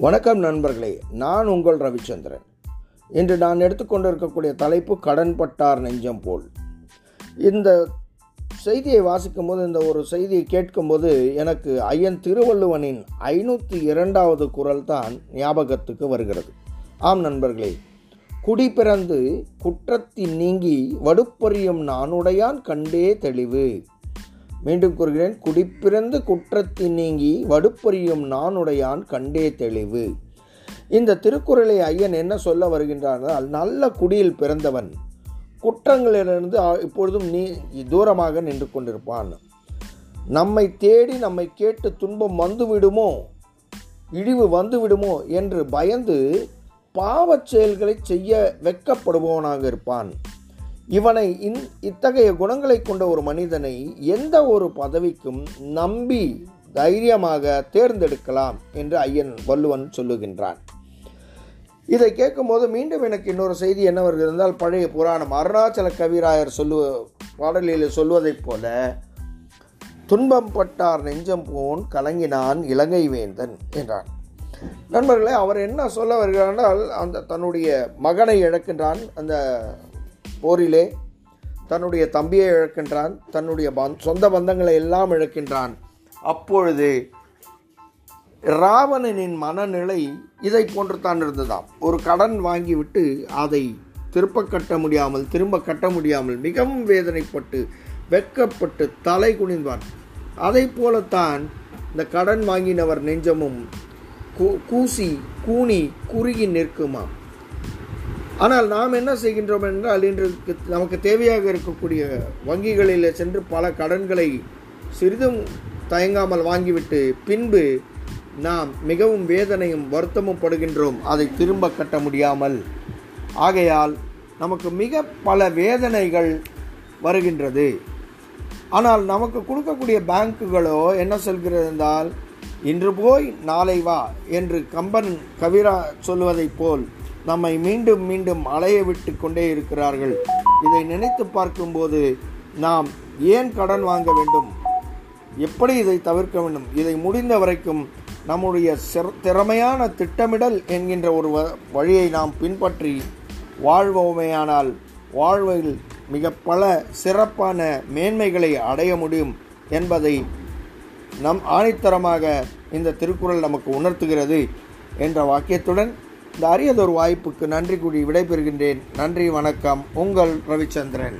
வணக்கம் நண்பர்களே நான் உங்கள் ரவிச்சந்திரன். இன்று நான் எடுத்துக்கொண்டிருக்கக்கூடிய தலைப்பு கடன்பட்டார் நெஞ்சம் போல். இந்த செய்தியை வாசிக்கும் போது இந்த ஒரு செய்தியை கேட்கும்போது எனக்கு ஐயன் திருவள்ளுவனின் ஐநூற்றி இரண்டாவது குரல் தான் ஞாபகத்துக்கு வருகிறது. ஆம் நண்பர்களே குடி பிறந்து குற்றத்தின் நீங்கி வடுப்பறியும் நானுடையான் கண்டே தெளிவு. மீண்டும் கூறுகிறேன் குடிப்பிறந்து குற்றத்தின் நீங்கி வடுப்பறியும் நானுடையான் கண்டே தெளிவு. இந்த திருக்குறளை ஐயன் என்ன சொல்ல வருகின்றால் நல்ல குடியில் பிறந்தவன் குற்றங்களிலிருந்து இப்பொழுதும் நீ தூரமாக நின்று கொண்டிருப்பான். நம்மை தேடி நம்மை கேட்டு துன்பம் வந்துவிடுமோ இழிவு வந்துவிடுமோ என்று பயந்து பாவச் செயல்களை செய்ய வெக்கப்படுபவனாக இருப்பான். இவனை இந் இத்தகைய குணங்களை கொண்ட ஒரு மனிதனை எந்த ஒரு பதவிக்கும் நம்பி தைரியமாக தேர்ந்தெடுக்கலாம் என்று ஐயன் வள்ளுவன் சொல்லுகின்றான். இதை கேட்கும்போது மீண்டும் எனக்கு இன்னொரு செய்தி என்ன வருகிறது பழைய புராணம். அருணாச்சல கவிராயர் சொல்லுவ பாடலில் சொல்வதைப் போல துன்பம் பட்டார் நெஞ்சம் போன் கலங்கினான் இலங்கை வேந்தன் என்றான். நண்பர்களே அவர் என்ன சொல்ல வருகிறார் என்றால் அந்த தன்னுடைய மகனை இழக்கின்றான். அந்த போரிலே தன்னுடைய தம்பியை இழக்கின்றான் தன்னுடைய சொந்த பந்தங்களை எல்லாம் இழக்கின்றான். அப்பொழுது ராவணனின் மனநிலை இதை போன்று தான் இருந்ததாம். ஒரு கடன் வாங்கிவிட்டு அதை திருப்ப கட்ட முடியாமல் திரும்ப கட்ட முடியாமல் மிகவும் வேதனைப்பட்டு வெக்கப்பட்டு தலை குனிந்தான். அதை போலத்தான் இந்த கடன் வாங்கினவர் நெஞ்சமும் கூசி கூனி குறுகி நிற்குமாம். ஆனால் நாம் என்ன செய்கின்றோம் என்றால் இன்று நமக்கு தேவையாக இருக்கக்கூடிய வங்கிகளில் சென்று பல கடன்களை சிறிதும் தயங்காமல் வாங்கிவிட்டு பின்பு நாம் மிகவும் வேதனையும் வருத்தமும் படுகின்றோம். அதை திரும்ப கட்ட முடியாமல். ஆகையால் நமக்கு மிக பல வேதனைகள் வருகின்றது. ஆனால் நமக்கு கொடுக்கக்கூடிய பேங்க்குகளோ என்ன சொல்கிறது என்றால் இன்று போய் நாளை வா என்று கம்பன் கவிரா சொல்வதைப் போல் நம்மை மீண்டும் மீண்டும் அலைய விட்டு கொண்டே இருக்கிறார்கள். இதை நினைத்து பார்க்கும்போது நாம் ஏன் கடன் வாங்க வேண்டும்? எப்படி இதை தவிர்க்க வேண்டும்? இதை முடிந்த வரைக்கும் நம்முடைய திறமையான திட்டமிடல் என்கின்ற ஒரு வழியை நாம் பின்பற்றி வாழ்வோமேயானால் வாழ்வில் மிக பல சிறப்பான மேன்மைகளை அடைய முடியும் என்பதை நம் ஆணித்தரமாக இந்த திருக்குறள் நமக்கு உணர்த்துகிறது என்ற வாக்கியத்துடன் இந்த அரியதொரு வாய்ப்புக்கு நன்றி கூறி விடைபெறுகின்றேன். நன்றி வணக்கம். உங்கள் ரவிச்சந்திரன்.